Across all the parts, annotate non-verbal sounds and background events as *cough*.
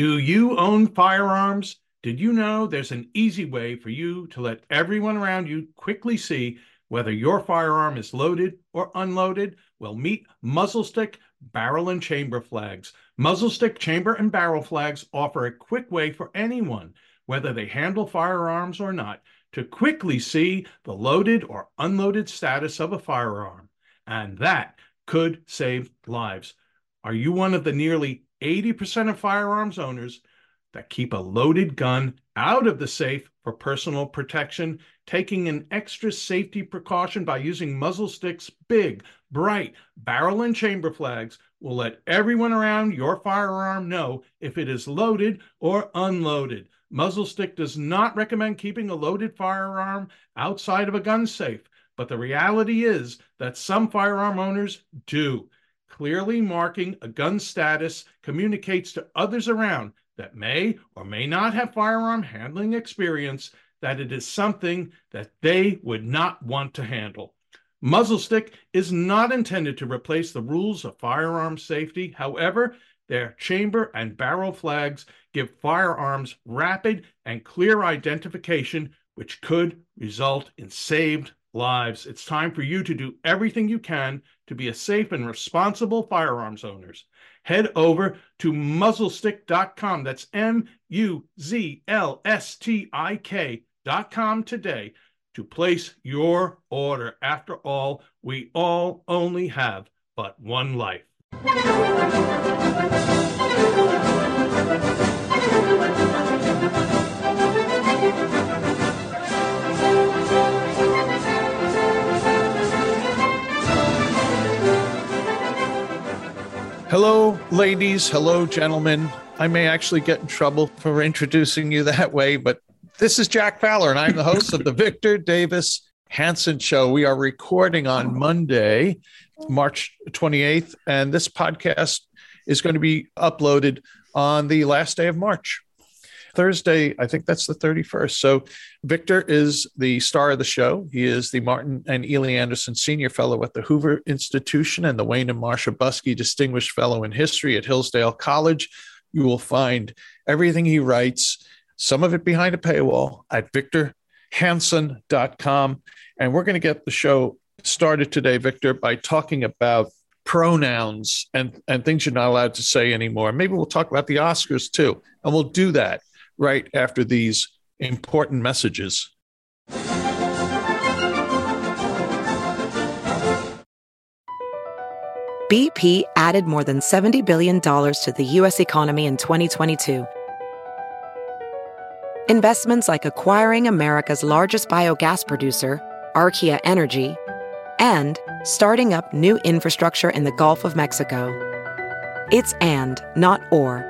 Do you own firearms? Did you know there's an easy way for you to let everyone around you quickly see whether your firearm is loaded or unloaded? Well, meet muzzle stick, barrel, and chamber flags. Muzzle stick, chamber, and barrel flags offer a quick way for anyone, whether they handle firearms or not, to quickly see the loaded or unloaded status of a firearm. And that could save lives. Are you one of the nearly 80% of firearms owners that keep a loaded gun out of the safe for personal protection, taking an extra safety precaution by using muzzle sticks, big, bright barrel and chamber flags will let everyone around your firearm know if it is loaded or unloaded. Muzzle stick does not recommend keeping a loaded firearm outside of a gun safe, but the reality is that some firearm owners do. Clearly marking a gun status communicates to others around that may or may not have firearm handling experience that it is something that they would not want to handle. Muzzle stick is not intended to replace the rules of firearm safety. However, their chamber and barrel flags give firearms rapid and clear identification, which could result in saved lives. It's time for you to do everything you can to be a safe and responsible firearms owners head over to muzzlestick.com. That's M U Z L S T I K.com today to place your order. After all, we all only have but one life. Hello, ladies. Hello, gentlemen. I may actually get in trouble for introducing you that way, but this is Jack Fowler, and I'm the host of the Victor Davis Hanson Show. We are recording on Monday, March 28th, and this podcast is going to be uploaded on the last day of March. Thursday, I think that's the 31st. So Victor is the star of the show. He is the Martin and Illie Anderson Senior Fellow at the Hoover Institution and the Wayne and Marcia Buske Distinguished Fellow in History at Hillsdale College. You will find everything he writes, some of it behind a paywall at victorhanson.com. And we're going to get the show started today, Victor, by talking about pronouns and, and things you're not allowed to say anymore. Maybe we'll talk about the Oscars too. And we'll do that right after these important messages. BP added more than $70 billion to the U.S. economy in 2022. Investments like acquiring America's largest biogas producer, Archaea Energy, and starting up new infrastructure in the Gulf of Mexico. It's and, not or.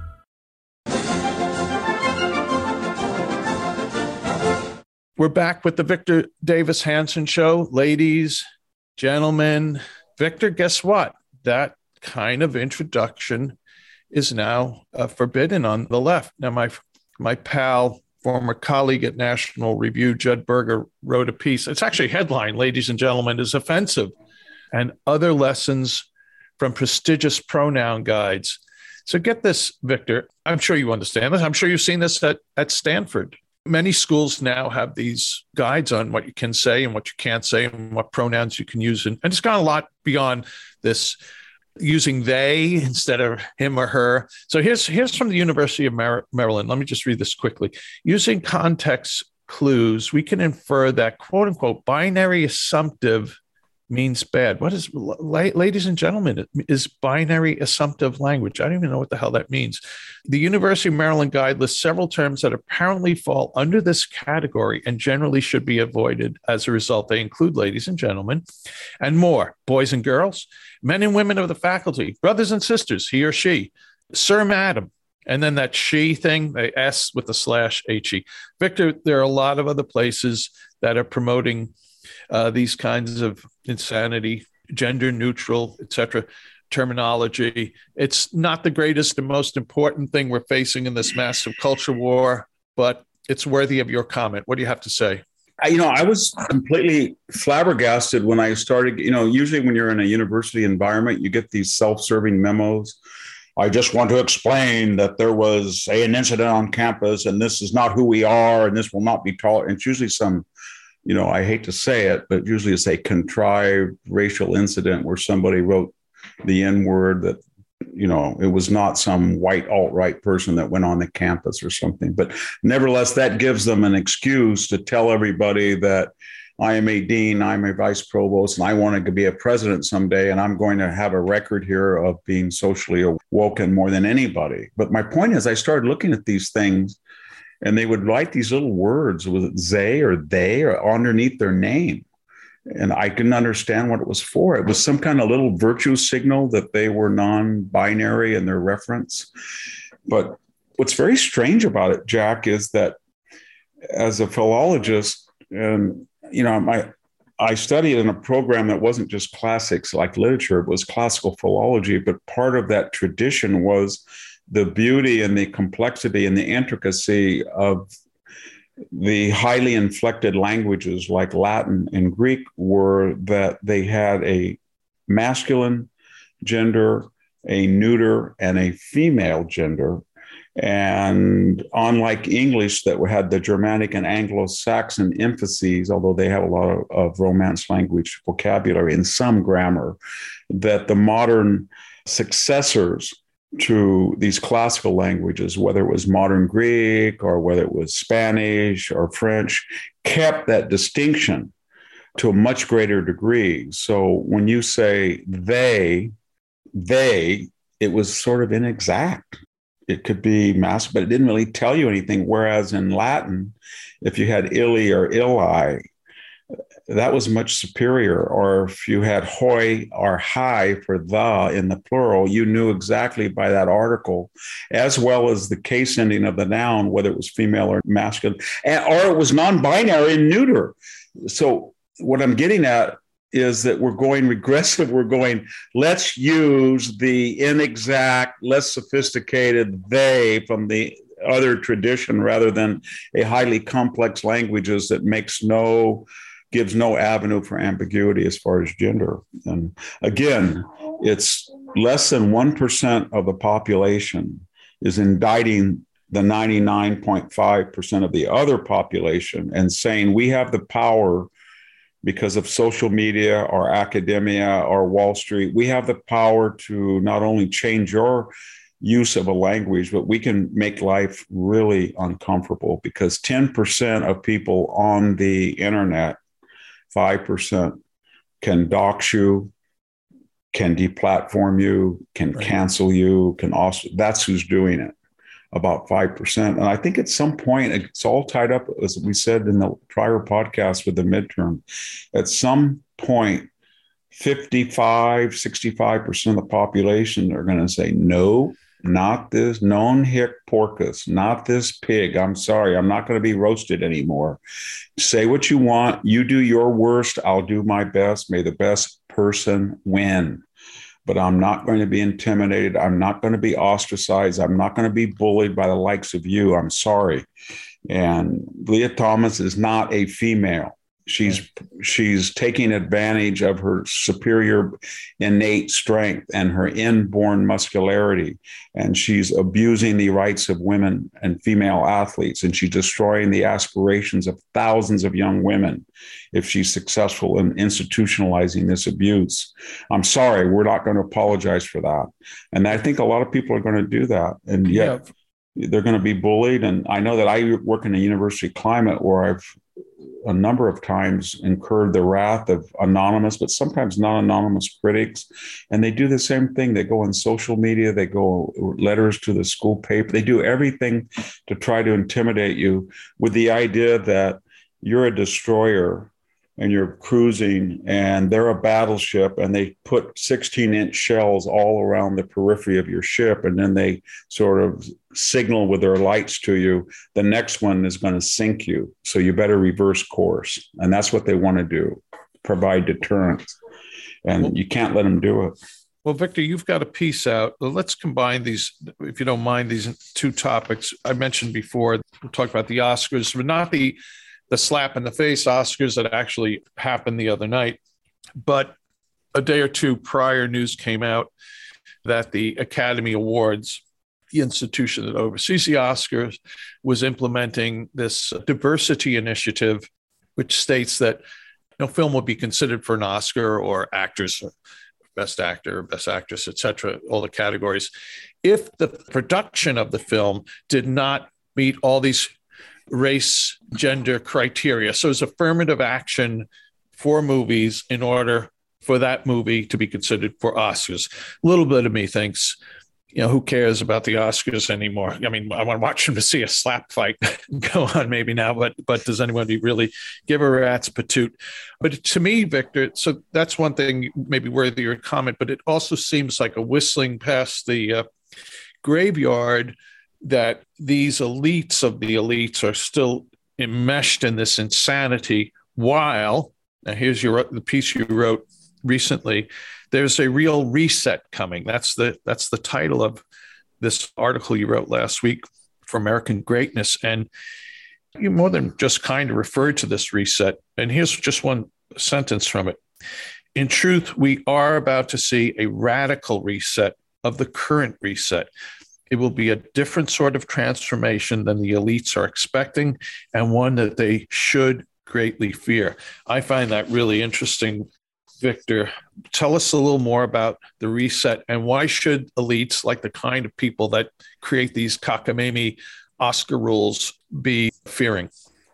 We're back with the Victor Davis Hanson Show. Ladies, gentlemen, Victor, guess what? That kind of introduction is now uh, forbidden on the left. Now, my my pal former colleague at National Review, Judd Berger, wrote a piece. It's actually headline, ladies and gentlemen, is offensive and other lessons from prestigious pronoun guides. So get this, Victor. I'm sure you understand this. I'm sure you've seen this at, at Stanford. Many schools now have these guides on what you can say and what you can't say and what pronouns you can use. And, and it's gone a lot beyond this using they instead of him or her. So here's here's from the University of Mar- Maryland. Let me just read this quickly. Using context clues, we can infer that quote unquote binary assumptive means bad. What is, ladies and gentlemen, is binary assumptive language? I don't even know what the hell that means. The University of Maryland Guide lists several terms that apparently fall under this category and generally should be avoided. As a result, they include ladies and gentlemen and more boys and girls, men and women of the faculty, brothers and sisters, he or she, sir, madam, and then that she thing, the S with the slash HE. Victor, there are a lot of other places that are promoting uh, these kinds of insanity, gender neutral, etc. terminology. It's not the greatest and most important thing we're facing in this massive culture war, but it's worthy of your comment. What do you have to say? you know, I was completely flabbergasted when I started. You know, usually when you're in a university environment, you get these self-serving memos. I just want to explain that there was an incident on campus, and this is not who we are, and this will not be tolerated. It's usually some you know, I hate to say it, but usually it's a contrived racial incident where somebody wrote the N word that, you know, it was not some white alt right person that went on the campus or something. But nevertheless, that gives them an excuse to tell everybody that I am a dean, I'm a vice provost, and I want to be a president someday. And I'm going to have a record here of being socially awoken more than anybody. But my point is, I started looking at these things and they would write these little words with they or they or underneath their name. And i couldn't understand what it was for. It was some kind of little virtue signal that they were non-binary in their reference. But what's very strange about it jack is that as a philologist and you know my I studied in a program that wasn't just classics like literature, it was classical philology, but part of that tradition was the beauty and the complexity and the intricacy of the highly inflected languages like Latin and Greek were that they had a masculine gender, a neuter, and a female gender. And unlike English, that had the Germanic and Anglo Saxon emphases, although they have a lot of, of Romance language vocabulary and some grammar, that the modern successors to these classical languages, whether it was modern Greek or whether it was Spanish or French, kept that distinction to a much greater degree. So when you say they, they, it was sort of inexact. It could be mass, but it didn't really tell you anything. Whereas in Latin, if you had illy or illi, that was much superior. Or if you had hoi or hi for the in the plural, you knew exactly by that article, as well as the case ending of the noun, whether it was female or masculine, or it was non binary and neuter. So, what I'm getting at is that we're going regressive. We're going, let's use the inexact, less sophisticated they from the other tradition rather than a highly complex languages that makes no gives no avenue for ambiguity as far as gender. And again, it's less than 1% of the population is indicting the 99.5% of the other population and saying we have the power because of social media or academia or Wall Street. We have the power to not only change your use of a language, but we can make life really uncomfortable because 10% of people on the internet 5% can dox you, can deplatform you, can right. cancel you, can also, that's who's doing it, about 5%. And I think at some point, it's all tied up, as we said in the prior podcast with the midterm, at some point, 55, 65% of the population are going to say, no, not this non hic porcus, not this pig. I'm sorry, I'm not going to be roasted anymore. Say what you want. You do your worst. I'll do my best. May the best person win. But I'm not going to be intimidated. I'm not going to be ostracized. I'm not going to be bullied by the likes of you. I'm sorry. And Lia Thomas is not a female. She's she's taking advantage of her superior innate strength and her inborn muscularity, and she's abusing the rights of women and female athletes, and she's destroying the aspirations of thousands of young women if she's successful in institutionalizing this abuse. I'm sorry, we're not going to apologize for that, and I think a lot of people are going to do that, and yet. Yeah they're going to be bullied. And I know that I work in a university climate where I've a number of times incurred the wrath of anonymous, but sometimes non anonymous critics. And they do the same thing. They go on social media, they go letters to the school paper, they do everything to try to intimidate you with the idea that you're a destroyer and you're cruising and they're a battleship and they put 16 inch shells all around the periphery of your ship and then they sort of signal with their lights to you the next one is going to sink you so you better reverse course and that's what they want to do provide deterrence and you can't let them do it well, Victor, you've got a piece out. Let's combine these, if you don't mind, these two topics. I mentioned before, We'll talked about the Oscars, but not the the slap in the face Oscars that actually happened the other night. But a day or two prior, news came out that the Academy Awards, the institution that oversees the Oscars, was implementing this diversity initiative, which states that no film will be considered for an Oscar or actors, best actor, best actress, etc., all the categories, if the production of the film did not meet all these race gender criteria. So it's affirmative action for movies in order for that movie to be considered for Oscars. A little bit of me thinks, you know, who cares about the Oscars anymore? I mean, I want to watch them to see a slap fight *laughs* go on maybe now, but but does anybody really give a rat's patoot? But to me, Victor, so that's one thing maybe worthy of comment, but it also seems like a whistling past the uh, graveyard that these elites of the elites are still enmeshed in this insanity while now here's your the piece you wrote recently there's a real reset coming. That's the that's the title of this article you wrote last week for american greatness. And you more than just kind of referred to this reset. And here's just one sentence from it. In truth we are about to see a radical reset of the current reset it will be a different sort of transformation than the elites are expecting and one that they should greatly fear. I find that really interesting. Victor, tell us a little more about the reset and why should elites, like the kind of people that create these cockamamie Oscar rules, be fearing?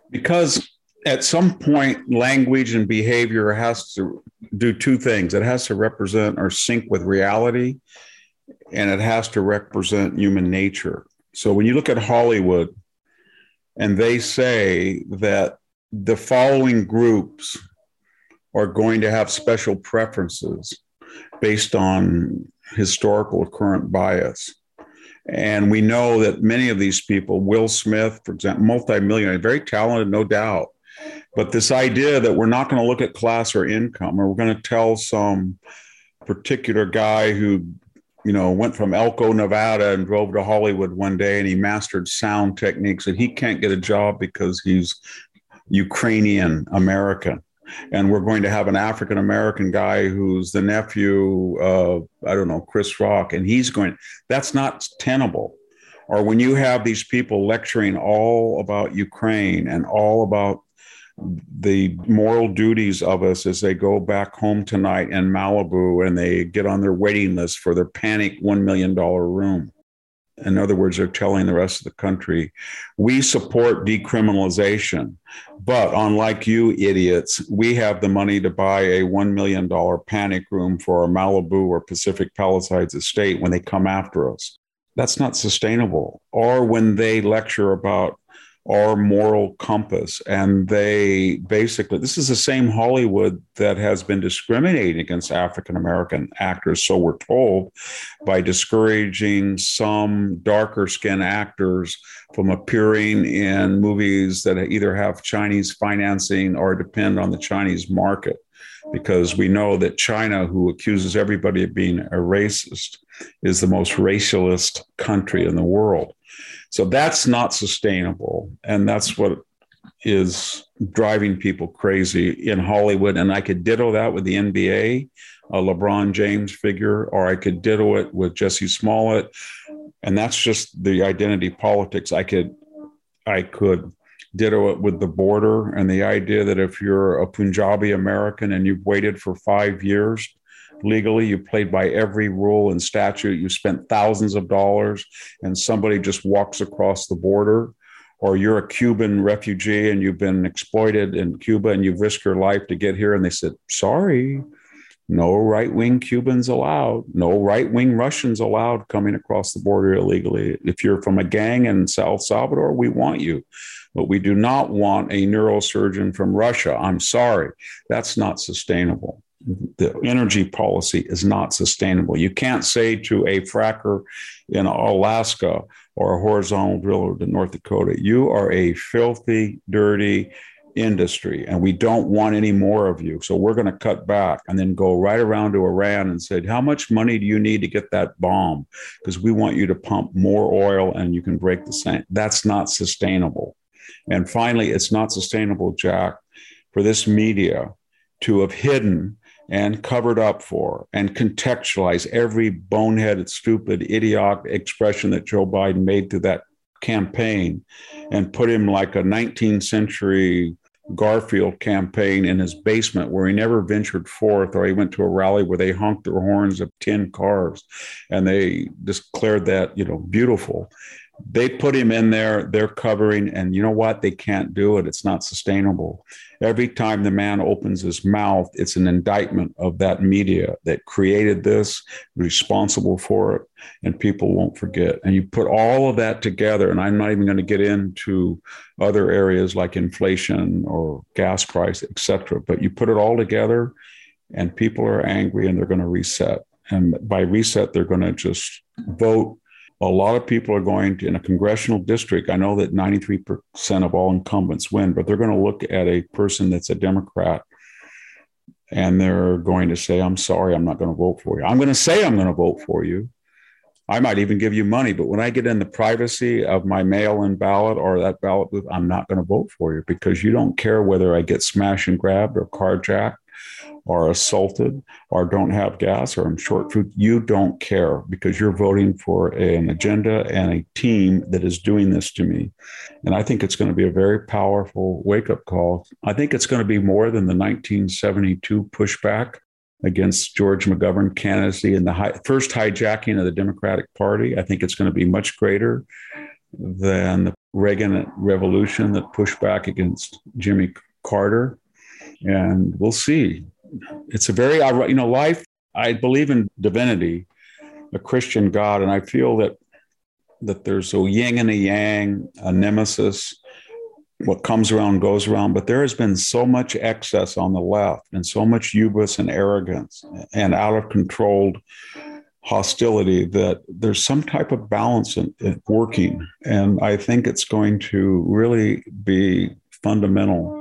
Because at some point, language and behavior has to do two things. It has to represent or sync with reality, and it has to represent human nature. So when you look at Hollywood and they say that the following groups are going to have special preferences based on historical current bias. And we know that many of these people, Will Smith, for example, multimillionaire, very talented, no doubt. But this idea that we're not going to look at class or income, or we're going to tell some particular guy who you know, went from Elko, Nevada and drove to Hollywood one day and he mastered sound techniques and he can't get a job because he's Ukrainian American. And we're going to have an African American guy who's the nephew of, I don't know, Chris Rock, and he's going, that's not tenable. Or when you have these people lecturing all about Ukraine and all about the moral duties of us as they go back home tonight in Malibu and they get on their waiting list for their panic $1 million room. In other words, they're telling the rest of the country, we support decriminalization, but unlike you idiots, we have the money to buy a $1 million panic room for our Malibu or Pacific Palisades estate when they come after us. That's not sustainable. Or when they lecture about our moral compass. And they basically, this is the same Hollywood that has been discriminating against African American actors, so we're told, by discouraging some darker skinned actors from appearing in movies that either have Chinese financing or depend on the Chinese market. Because we know that China, who accuses everybody of being a racist, is the most racialist country in the world. So that's not sustainable. And that's what is driving people crazy in Hollywood. And I could ditto that with the NBA, a LeBron James figure, or I could ditto it with Jussie Smollett. And that's just the identity politics. I could, I could ditto it with the border and the idea that if you're a Punjabi American and you've waited for five years legally. You played by every rule and statute. You spent thousands of dollars, and somebody just walks across the border. or you're a Cuban refugee and you've been exploited in Cuba and you've risked your life to get here. And they said, sorry, no right wing Cubans allowed, no right wing Russians allowed coming across the border illegally. If you're from a gang in South Salvador, we want you. But we do not want a neurosurgeon from Russia. I'm sorry. That's not sustainable. The energy policy is not sustainable. You can't say to a fracker in Alaska or a horizontal driller in North Dakota, you are a filthy, dirty, industry and we don't want any more of you. So we're going to cut back and then go right around to Iran and say, How much money do you need to get that bomb? Because we want you to pump more oil and you can break the sand. That's not sustainable. And finally, it's not sustainable, Jack, for this media to have hidden and covered up for and contextualize every boneheaded, stupid, idiotic expression that Joe Biden made through that campaign and put him like a 19th century Garfield campaign in his basement where he never ventured forth, or he went to a rally where they honked their horns of 10 cars and they declared that, you know, beautiful they put him in there, they're covering, and you know what? They can't do it. It's not sustainable. Every time the man opens his mouth, it's an indictment of that media that created this, responsible for it, and people won't forget. And you put all of that together, and I'm not even going to get into other areas like inflation or gas price, et cetera, but you put it all together, and people are angry and they're going to reset. And by reset, they're going to just vote a lot of people are going to, in a congressional district, I know that 93% of all incumbents win, but they're going to look at a person that's a Democrat and they're going to say, I'm sorry, I'm not going to vote for you. I'm going to say I'm going to vote for you. I might even give you money, but when I get in the privacy of my mail in ballot or that ballot booth, I'm not going to vote for you because you don't care whether I get smashed and grabbed or carjacked are assaulted or don't have gas or I'm short food, you don't care because you're voting for an agenda and a team that is doing this to me. And I think it's going to be a very powerful wake up call. I think it's going to be more than the 1972 pushback against George McGovern candidacy and the first hijacking of the Democratic Party. I think it's going to be much greater than the Reagan revolution that pushed back against Jimmy Carter. And we'll see it's a very you know life i believe in divinity a christian god and i feel that that there's a yin and a yang a nemesis. What comes around goes around but there has been so much excess on the left and so much hubris and arrogance and out of controlled hostility that there's some type of balance in, in working. And i think it's going to really be fundamental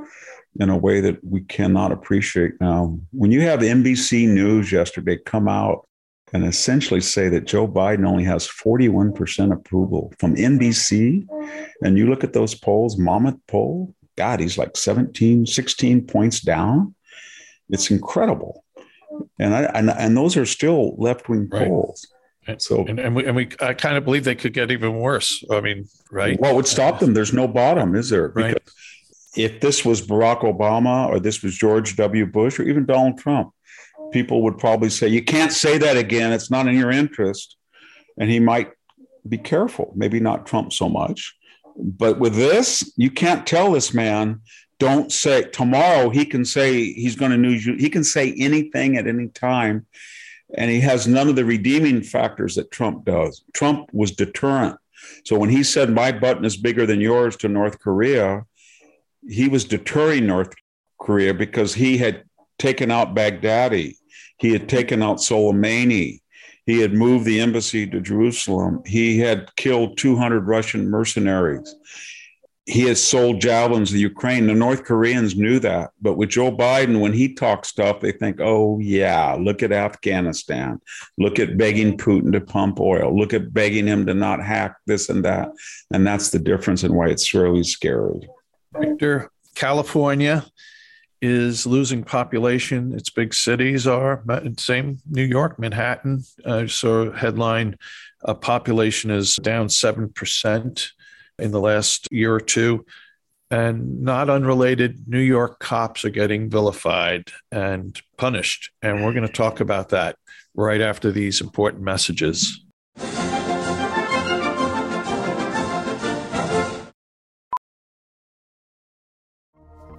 in a way that we cannot appreciate now. When you have NBC News yesterday come out and essentially say that Joe Biden only has 41% approval from NBC, and you look at those polls, Monmouth poll, God, he's like 17, 16 points down. It's incredible. And I, and, and those are still left wing right. polls. So and, and, we and we I kind of believe they could get even worse. I mean, right? What would stop them? There's no bottom, is there? Because right if this was Barack Obama or this was George W. Bush or even Donald Trump, people would probably say, You can't say that again. It's not in your interest. And he might be careful, maybe not Trump so much. But with this, you can't tell this man, don't say tomorrow he can say he's going to news you. He can say anything at any time. And he has none of the redeeming factors that Trump does. Trump was deterrent. So when he said, My button is bigger than yours to North Korea, he was deterring North Korea because he had taken out Baghdadi, he had taken out Soleimani, he had moved the embassy to Jerusalem, he had killed 200 Russian mercenaries. He had sold javelins to Ukraine. The North Koreans knew that. But with Joe Biden, when he talks stuff, they think, oh, yeah, look at Afghanistan. Look at begging Putin to pump oil. Look at begging him to not hack this and that. And that's the difference in why it's really scary. Victor, California is losing population. Its big cities are same. New York, Manhattan. Uh, so headline: uh, population is down seven percent in the last year or two, and not unrelated. New York cops are getting vilified and punished, and we're going to talk about that right after these important messages.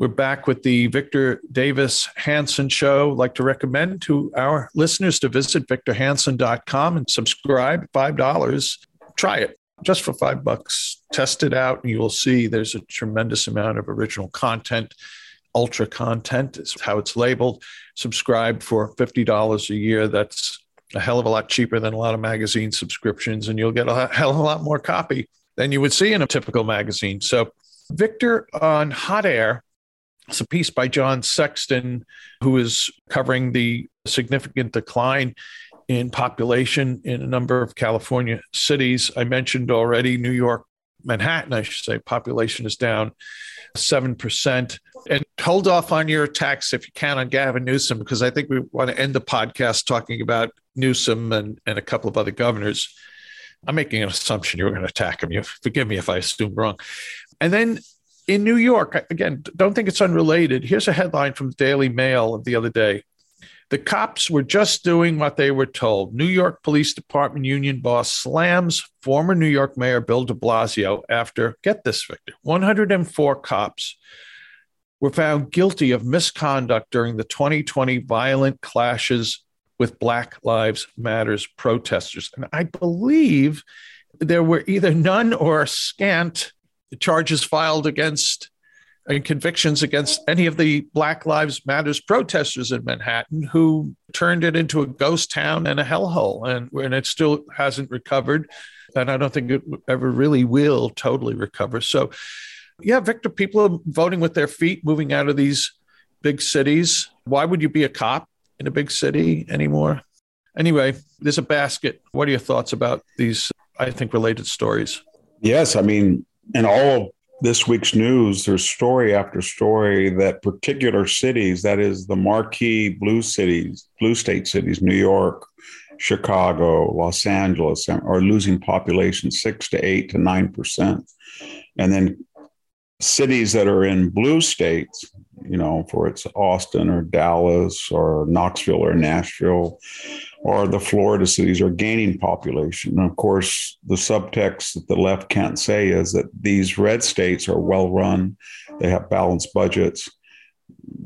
We're back with the Victor Davis Hanson Show. I'd like to recommend to our listeners to visit victorhanson.com and subscribe. $5. Try it just for five bucks. Test it out, and you will see there's a tremendous amount of original content. Ultra content is how it's labeled. Subscribe for $50 a year. That's a hell of a lot cheaper than a lot of magazine subscriptions, and you'll get a hell of a lot more copy than you would see in a typical magazine. So, Victor on Hot Air it's a piece by John Sexton, who is covering the significant decline in population in a number of California cities. I mentioned already New York, Manhattan, I should say, population is down 7%. And hold off on your attacks if you can on Gavin Newsom, because I think we want to end the podcast talking about Newsom and, and a couple of other governors. I'm making an assumption you're going to attack him. You forgive me if I assume wrong. And then in New York, again, don't think it's unrelated. Here's a headline from the Daily Mail of the other day. The cops were just doing what they were told. New York Police Department union boss slams former New York Mayor Bill de Blasio after, get this, Victor, 104 cops were found guilty of misconduct during the 2020 violent clashes with Black Lives Matters protesters. And I believe there were either none or scant charges filed against and convictions against any of the Black Lives Matters protesters in Manhattan who turned it into a ghost town and a hellhole, and, and it still hasn't recovered. And I don't think it ever really will totally recover. So, yeah, Victor, people are voting with their feet, moving out of these big cities. Why would you be a cop in a big city anymore? Anyway, there's a basket. What are your thoughts about these, I think, related stories? Yes. I mean, in all of this week's news, there's story after story that particular cities, that is the marquee blue cities, blue state cities, New York, Chicago, Los Angeles, um, are losing population six to eight to nine percent. And then cities that are in blue states, you know, for it's Austin or Dallas or Knoxville or Nashville, or the Florida cities are gaining population. And of course, the subtext that the left can't say is that these red states are well run, they have balanced budgets,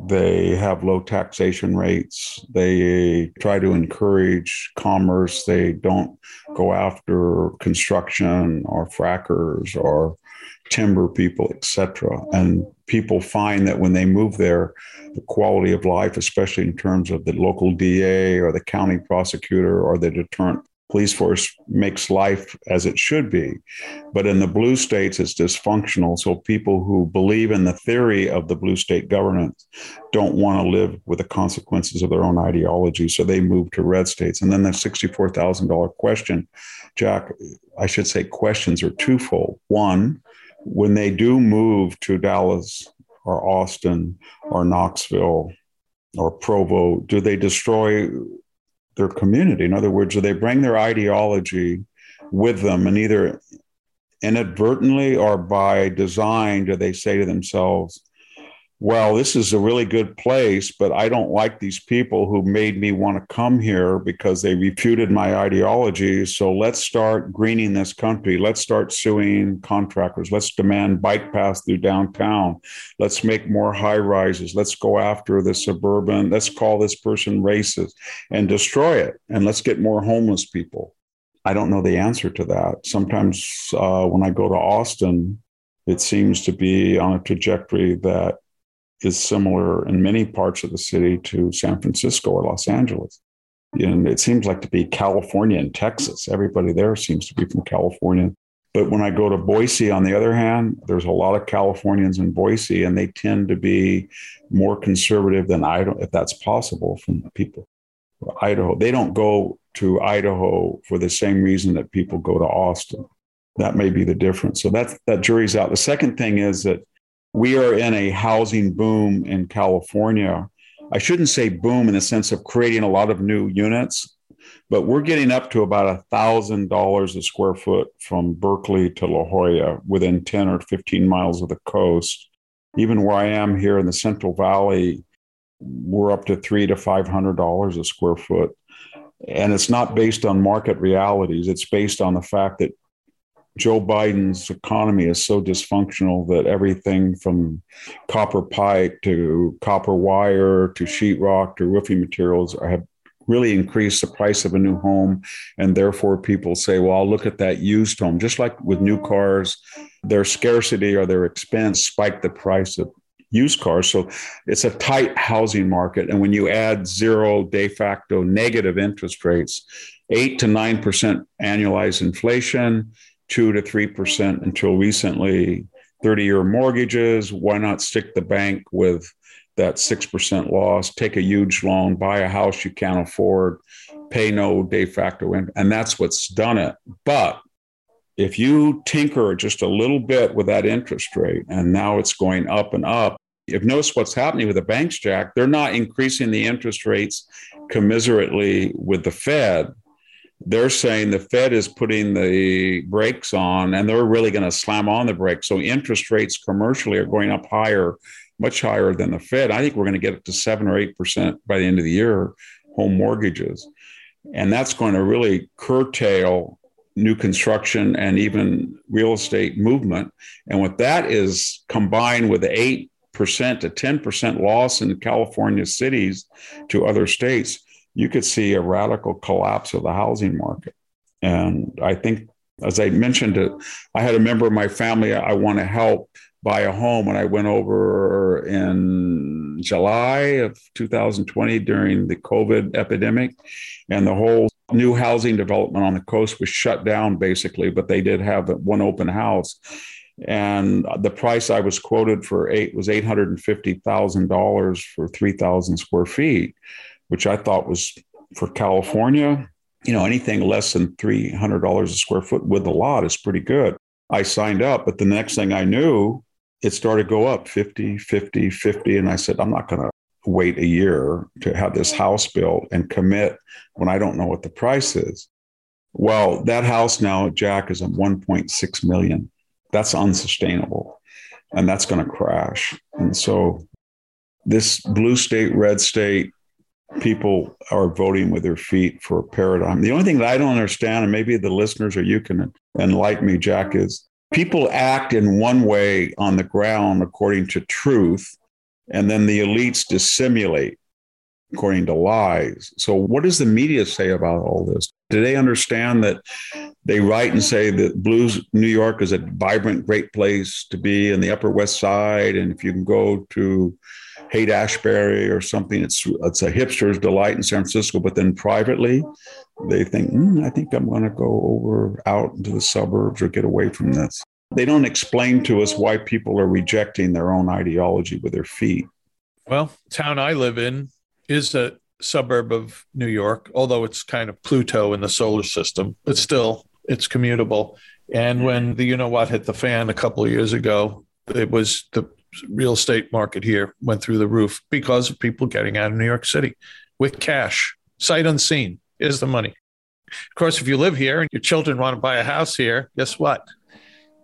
they have low taxation rates, they try to encourage commerce, they don't go after construction or frackers or timber people, etc. And people find that when they move there, the quality of life, especially in terms of the local DA or the county prosecutor or the deterrent police force, makes life as it should be. But in the blue states, it's dysfunctional. So people who believe in the theory of the blue state governance don't want to live with the consequences of their own ideology. So they move to red states. And then the $64,000 question, Jack, I should say questions are twofold. One, when they do move to Dallas or Austin or Knoxville or Provo, do they destroy their community? In other words, do they bring their ideology with them and either inadvertently or by design do they say to themselves, well, this is a really good place, but I don't like these people who made me want to come here because they refuted my ideology. So let's start greening this country. Let's start suing contractors. Let's demand bike paths through downtown. Let's make more high rises. Let's go after the suburban. Let's call this person racist and destroy it. And let's get more homeless people. I don't know the answer to that. Sometimes uh, when I go to Austin, it seems to be on a trajectory that is similar in many parts of the city to San Francisco or Los Angeles. And it seems like to be California and Texas. Everybody there seems to be from California. But when I go to Boise, on the other hand, there's a lot of Californians in Boise, and they tend to be more conservative than I don't, if that's possible, from people. Idaho, they don't go to Idaho for the same reason that people go to Austin. That may be the difference. So that's that jury's out. The second thing is that we are in a housing boom in California. I shouldn't say boom in the sense of creating a lot of new units but we're getting up to about a thousand dollars a square foot from Berkeley to La Jolla within 10 or 15 miles of the coast. Even where I am here in the Central Valley, we're up to three to five hundred dollars a square foot. And it's not based on market realities. It's based on the fact that Joe Biden's economy is so dysfunctional that everything from copper pipe to copper wire to sheetrock to roofing materials have really increased the price of a new home. And therefore, people say, well, I'll look at that used home. Just like with new cars, their scarcity or their expense spike the price of used cars. So it's a tight housing market. And when you add zero de facto negative interest rates, eight to 9% annualized inflation, two to 3% until recently, 30 year mortgages, why not stick the bank with that 6% loss, take a huge loan, buy a house you can't afford, pay no de facto in, and that's what's done it. But if you tinker just a little bit with that interest rate, and now it's going up and up, if notice what's happening with the banks, Jack. They're not increasing the interest rates commiserately with the Fed. They're saying the Fed is putting the brakes on and they're really going to slam on the brakes. So interest rates commercially are going up higher much higher than the Fed. I think we're going to get it to seven or eight percent by the end of the year, home mortgages, and that's going to really curtail new construction and even real estate movement. And what that is combined with the eight percent to ten percent loss in California cities to other states, you could see a radical collapse of the housing market. And I think, as I mentioned, it, I had a member of my family I want to help buy a home and I went over in July of 2020 during the COVID epidemic. And the whole new housing development on the coast was shut down basically, but they did have one open house. And the price I was quoted for eight was $850,000 for 3,000 square feet, which I thought was for California. You know, anything less than $300 a square foot with a lot is pretty good. I signed up, but the next thing I knew, it started to go up 50, 50, 50. And I said, I'm not going to wait a year to have this house built and commit when I don't know what the price is. Well, that house now, Jack, is at 1.6 million. That's unsustainable. And that's going to crash. And so this blue state, red state, people are voting with their feet for a paradigm. The only thing that I don't understand, and maybe the listeners or you can enlighten me, Jack, is people act in one way on the ground according to truth, and then the elites dissimulate according to lies. So, what does the media say about all this? Do they understand that they write and say that Blues New York is a vibrant, great place to be in the Upper West Side, and if you can go to Haight Ashbury or something, it's it's a hipster's delight in San Francisco. But then privately, they think, mm, I think I'm going to go over out into the suburbs or get away from this. They don't explain to us why people are rejecting their own ideology with their feet. Well, town I live in is a suburb of New York, although it's kind of Pluto in the solar system, but still it's commutable. And when the you know what hit the fan a couple of years ago, it was the real estate market here went through the roof because of people getting out of New York City with cash, sight unseen is the money. Of course, if you live here and your children want to buy a house here, guess what?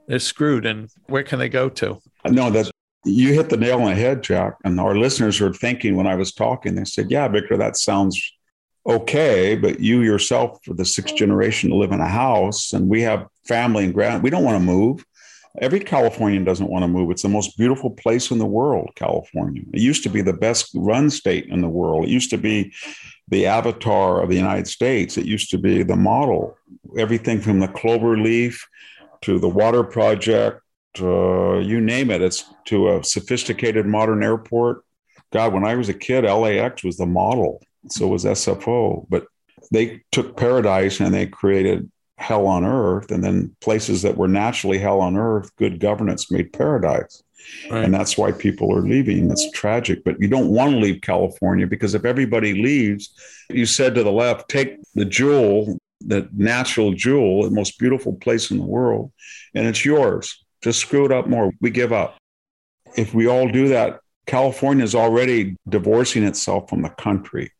They're screwed. And where can they go to? No, that you hit the nail on the head, Jack. And our listeners were thinking when I was talking, they said, Yeah, Victor, that sounds okay, but you yourself are the sixth generation to live in a house, and we have family and grand. We don't want to move. Every Californian doesn't want to move. It's the most beautiful place in the world, California. It used to be the best run state in the world. It used to be the avatar of the United States. It used to be the model. Everything from the clover leaf to the water project uh, you name it. It's to a sophisticated modern airport. God, when I was a kid, LAX was the model. So was SFO. But they took paradise and they created hell on earth. And then places that were naturally hell on earth, good governance made paradise. Right. And that's why people are leaving. It's tragic, but you don't want to leave California because if everybody leaves, you said to the left, take the jewel, the natural jewel, the most beautiful place in the world, and it's yours. Just screw it up more. We give up. If we all do that, California is already divorcing itself from the country.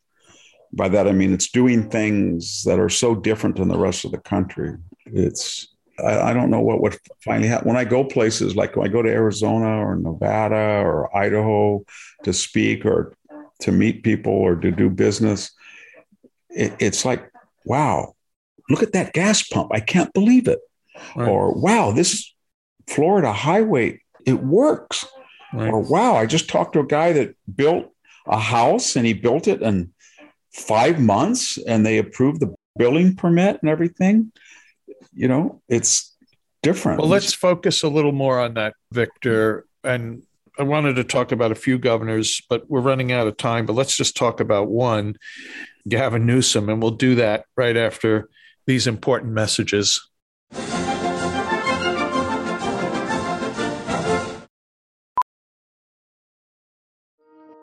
By that, I mean it's doing things that are so different than the rest of the country. It's I, I don't know what would finally happen. When I go places like when I go to Arizona or Nevada or Idaho to speak or to meet people or to do business, it, it's like, wow, look at that gas pump. I can't believe it. Right. Or wow, this Florida highway, it works. Right. Or wow, I just talked to a guy that built a house and he built it in five months and they approved the building permit and everything you know, it's different. Well, let's focus a little more on that, Victor. And I wanted to talk about a few governors, but we're running out of time. But let's just talk about one, Gavin Newsom, and we'll do that right after these important messages.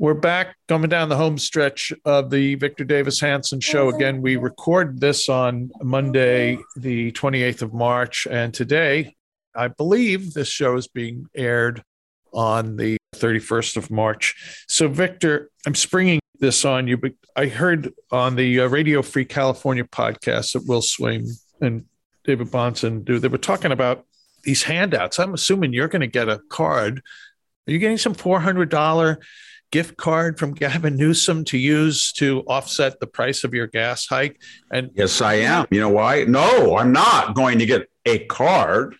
We're back coming down the home stretch of the Victor Davis Hanson show. Again, we record this on Monday, the 28th of March. And today, I believe this show is being aired on the 31st of March. So, Victor, I'm springing this on you, but I heard on the uh, Radio Free California podcast that Will Swaim and David Bahnsen do, they were talking about these handouts. I'm assuming you're going to get a card. Are you getting some $400? Gift card from Gavin Newsom to use to offset the price of your gas hike? And yes, I am. You know why? No, I'm not going to get a card.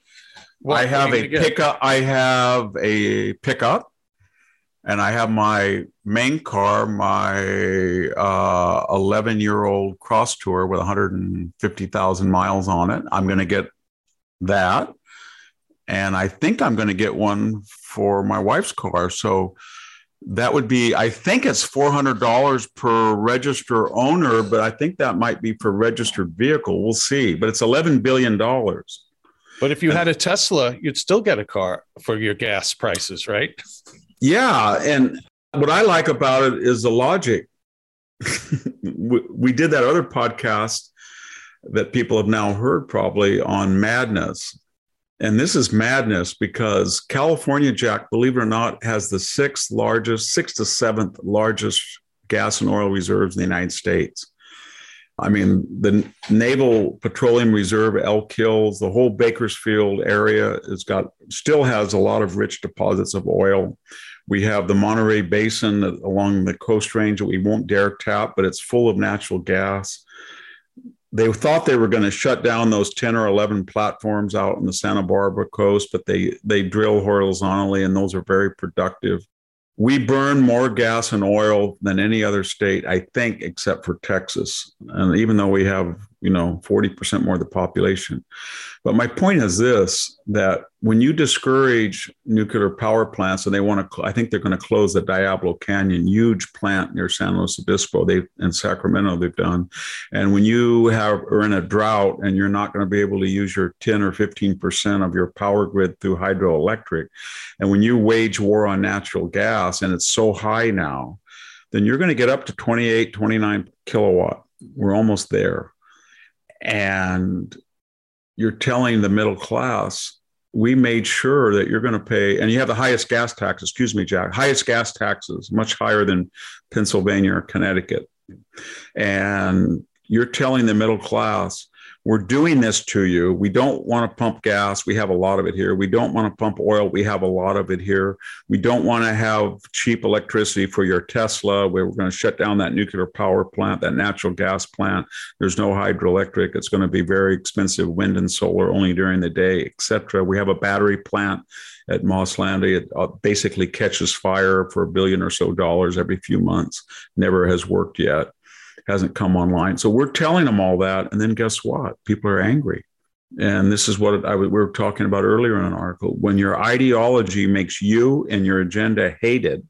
What I have a pickup. I have a pickup, and I have my main car, my 11 uh, year old Crosstour with 150,000 miles on it. I'm going to get that. And I think I'm going to get one for my wife's car. So that would be i think it's $400 per register owner but i think that might be for registered vehicle. We'll see but it's $11 billion but if you had a tesla you'd still get a car for your gas prices right? Yeah and what i like about it is the logic. *laughs* We did that other podcast that people have now heard probably on madness and this is madness because California, Jack, believe it or not, has the sixth largest, sixth to seventh largest gas and oil reserves in the United States. I mean, the Naval Petroleum Reserve, Elk Hills, the whole Bakersfield area has got still has a lot of rich deposits of oil. We have the Monterey Basin along the coast range that we won't dare tap, but it's full of natural gas they thought they were going to shut down those 10 or 11 platforms out on the Santa Barbara coast, but they, they drill horizontally and those are very productive. We burn more gas and oil than any other state, I think, except for Texas. And even though we have you know, 40% more of the population. But my point is this that when you discourage nuclear power plants and they want to, I think they're going to close the Diablo Canyon, huge plant near San Luis Obispo, they in Sacramento, they've done. And when you have are in a drought and you're not going to be able to use your 10 or 15% of your power grid through hydroelectric, and when you wage war on natural gas and it's so high now, then you're going to get up to 28, 29 kilowatt. We're almost there. And you're telling the middle class, we made sure that you're going to pay, and you have the highest gas tax, excuse me, Jack, highest gas taxes, much higher than Pennsylvania or Connecticut. And you're telling the middle class, we're doing this to you. We don't want to pump gas. We have a lot of it here. We don't want to pump oil. We have a lot of it here. We don't want to have cheap electricity for your Tesla. We're going to shut down that nuclear power plant, that natural gas plant. There's no hydroelectric. It's going to be very expensive wind and solar only during the day, etc. We have a battery plant at Moss Landing. It uh, basically catches fire for a billion or so dollars every few months. Never has worked yet hasn't come online. So we're telling them all that. And then guess what? People are angry. And this is what I, we were talking about earlier in an article. When your ideology makes you and your agenda hated,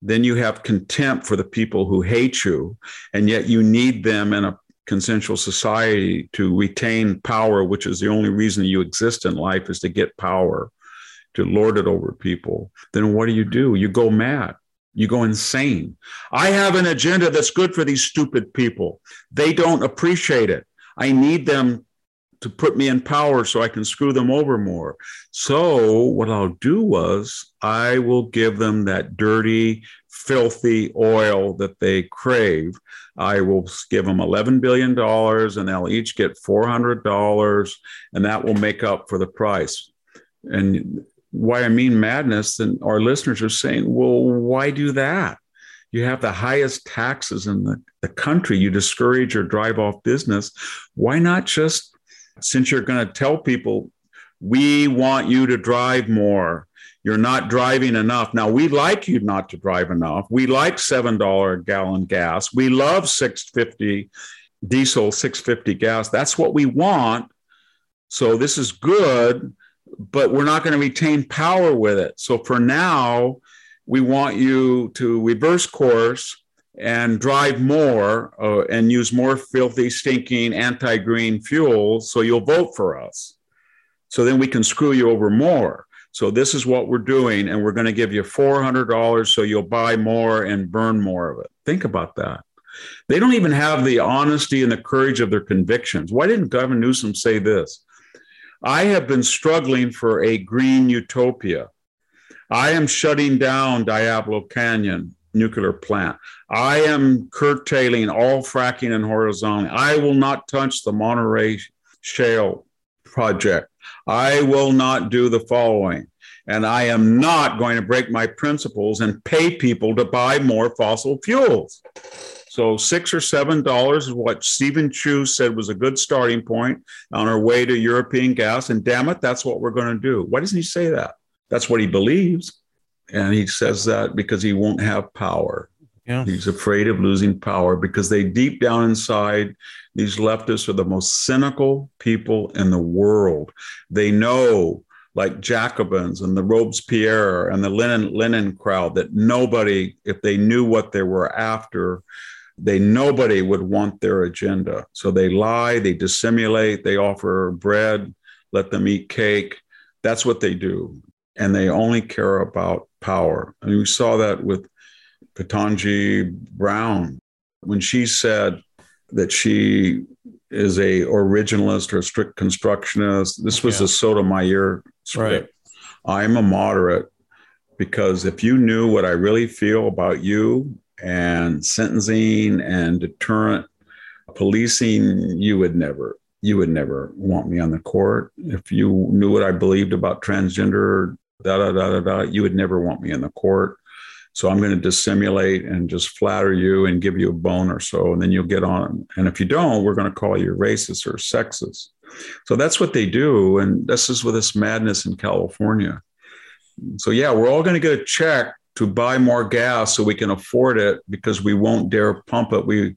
then you have contempt for the people who hate you, and yet you need them in a consensual society to retain power, which is the only reason you exist in life is to get power, to lord it over people. Then what do you do? You go mad. You go insane. I have an agenda that's good for these stupid people. They don't appreciate it. I need them to put me in power so I can screw them over more. So, what I'll do was I will give them that dirty, filthy oil that they crave. I will give them $11 billion and they'll each get $400, and that will make up for the price. And why I mean madness, then our listeners are saying, well, why do that? You have the highest taxes in the, the country. You discourage or drive off business. Why not just, since you're going to tell people, we want you to drive more. You're not driving enough. Now, we like you not to drive enough. We like $7 a gallon gas. We love 650 diesel, 650 gas. That's what we want. So this is good but we're not going to retain power with it. So for now, we want you to reverse course and drive more uh, and use more filthy, stinking, anti green fuel so you'll vote for us. So then we can screw you over more. So this is what we're doing, and we're going to give you $400 so you'll buy more and burn more of it. Think about that. They don't even have the honesty and the courage of their convictions. Why didn't Gavin Newsom say this? I have been struggling for a green utopia. I am shutting down Diablo Canyon nuclear plant. I am curtailing all fracking and horizontal. I will not touch the Monterey Shale project. I will not do the following. And I am not going to break my principles and pay people to buy more fossil fuels. So six or seven dollars is what Steven Chu said was a good starting point on our way to European gas. And damn it, that's what we're going to do. Why doesn't he say that? That's what he believes. And he says that because he won't have power. Yeah. He's afraid of losing power because they deep down inside, these leftists are the most cynical people in the world. They know, like Jacobins and the Robespierre and the Lenin Lenin crowd, that nobody, if they knew what they were after, they nobody would want their agenda. So they lie, they dissimulate, they offer bread, let them eat cake. That's what they do. And they only care about power. And we saw that with Ketanji Brown when she said that she is a originalist or a strict constructionist. This was yeah. a Sotomayor script. Right. I'm a moderate because if you knew what I really feel about you and sentencing and deterrent policing, you would never you would never want me on the court. If you knew what I believed about transgender, da da da da da, you would never want me in the court. So I'm going to dissimulate and just flatter you and give you a bone or so, and then you'll get on. And if you don't, we're going to call you racist or sexist. So that's what they do, and this is with this madness in California. So yeah, we're all going to get a check to buy more gas so we can afford it because we won't dare pump it. We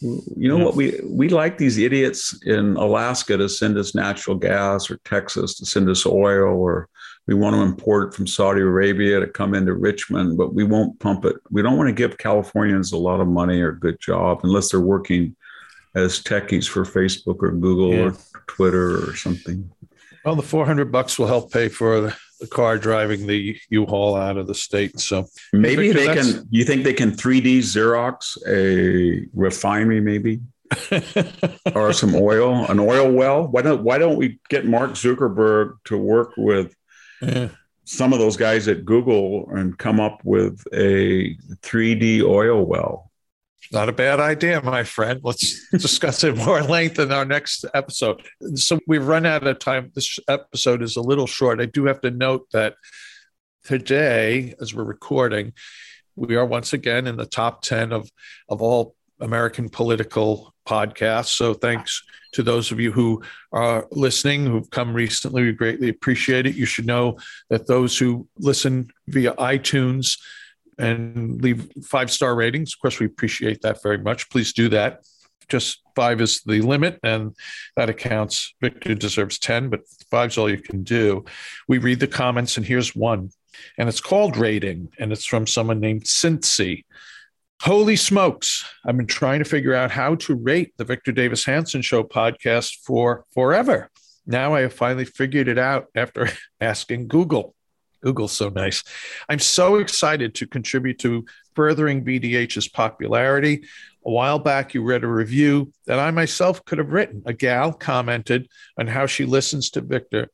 You know yeah. what? We we like these idiots in Alaska to send us natural gas, or Texas to send us oil, or we want to import it from Saudi Arabia to come into Richmond, but we won't pump it. We don't want to give Californians a lot of money or a good job unless they're working as techies for Facebook or Google yeah. or Twitter or something. Well, the 400 bucks will help pay for the, the car driving the U-Haul out of the state. So maybe they can, you think they can 3D Xerox a refinery maybe? *laughs* or some oil, an oil well. Why don't why don't we get Mark Zuckerberg to work with yeah. some of those guys at Google and come up with a 3D oil well? Not a bad idea, my friend. Let's *laughs* discuss it more length in our next episode. So we've run out of time. This episode is a little short. I do have to note that today, as we're recording, we are once again in the top 10 of, of all American political podcasts. So thanks to those of you who are listening, who've come recently. We greatly appreciate it. You should know that those who listen via iTunes, and leave five star ratings. Of course, we appreciate that very much. Please do that. Just five is the limit, and that accounts. Victor deserves 10, but five's all you can do. We read the comments, and here's one, and it's called Rating, and it's from someone named Cincy. Holy smokes. I've been trying to figure out how to rate the Victor Davis Hanson Show podcast for forever. Now I have finally figured it out after *laughs* asking Google. Google's so nice. I'm so excited to contribute to furthering VDH's popularity. A while back, you read a review that I myself could have written. A gal commented on how she listens to Victor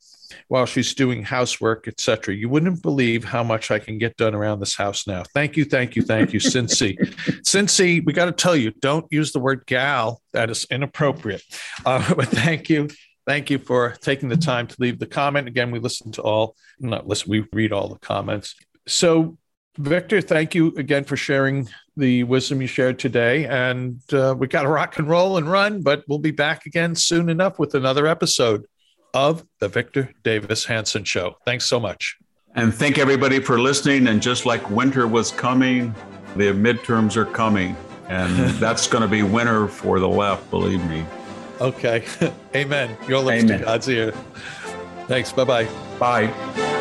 while she's doing housework, etc. You wouldn't believe how much I can get done around this house now. Thank you, thank you, thank you, Cincy. *laughs* Cincy, we got to tell you, don't use the word gal. That is inappropriate. Uh, *laughs* but thank you. Thank you for taking the time to leave the comment. Again, we listen to all, not listen, we read all the comments. So, Victor, thank you again for sharing the wisdom you shared today. And uh, we got to rock and roll and run, but we'll be back again soon enough with another episode of the Victor Davis Hanson Show. Thanks so much. And thank everybody for listening. And just like winter was coming, the midterms are coming. And *laughs* that's going to be winter for the left, believe me. Okay. *laughs* Amen. Your lips Amen. to God's ear. Thanks. Bye-bye. Bye.